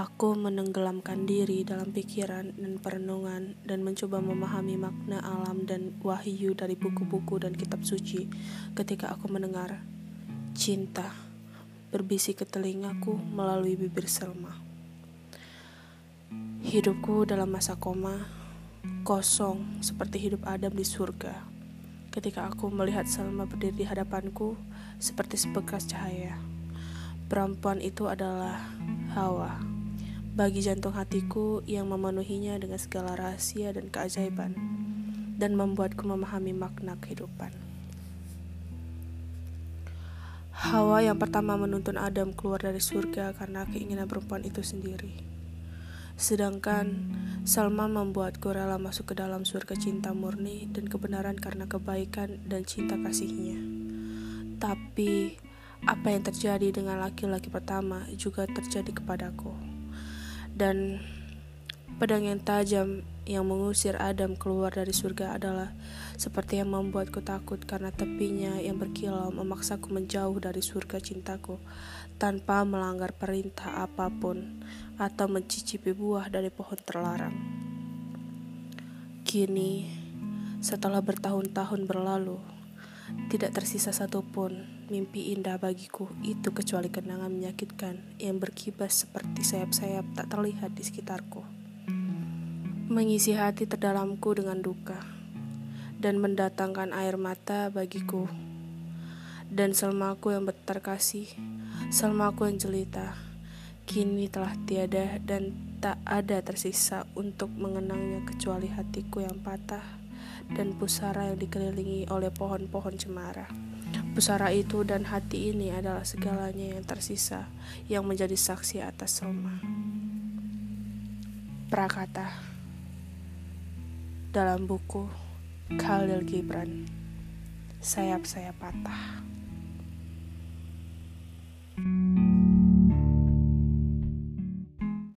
Aku menenggelamkan diri dalam pikiran dan perenungan dan mencoba memahami makna alam dan wahyu dari buku-buku dan kitab suci ketika aku mendengar cinta berbisik ke telingaku melalui bibir Selma. Hidupku dalam masa koma, kosong seperti hidup Adam di surga. Ketika aku melihat Selma berdiri di hadapanku seperti sebekas cahaya. Perempuan itu adalah Hawa bagi jantung hatiku yang memenuhinya dengan segala rahasia dan keajaiban, dan membuatku memahami makna kehidupan. Hawa yang pertama menuntun Adam keluar dari surga karena keinginan perempuan itu sendiri. Sedangkan Salma membuatku rela masuk ke dalam surga cinta murni dan kebenaran karena kebaikan dan cinta kasihnya. Tapi apa yang terjadi dengan laki-laki pertama juga terjadi kepadaku dan pedang yang tajam yang mengusir Adam keluar dari surga adalah seperti yang membuatku takut karena tepinya yang berkilau memaksaku menjauh dari surga cintaku tanpa melanggar perintah apa pun atau mencicipi buah dari pohon terlarang. Kini, setelah bertahun-tahun berlalu, tidak tersisa satupun mimpi indah bagiku itu kecuali kenangan menyakitkan yang berkibas seperti sayap-sayap tak terlihat di sekitarku. Mengisi hati terdalamku dengan duka dan mendatangkan air mata bagiku. Dan selmaku yang berterkasih, selmaku yang jelita, kini telah tiada dan tak ada tersisa untuk mengenangnya kecuali hatiku yang patah dan pusara yang dikelilingi oleh pohon-pohon cemara. Pusara itu dan hati ini adalah segalanya yang tersisa yang menjadi saksi atas Soma. Prakata dalam buku Khalil Gibran Sayap-sayap patah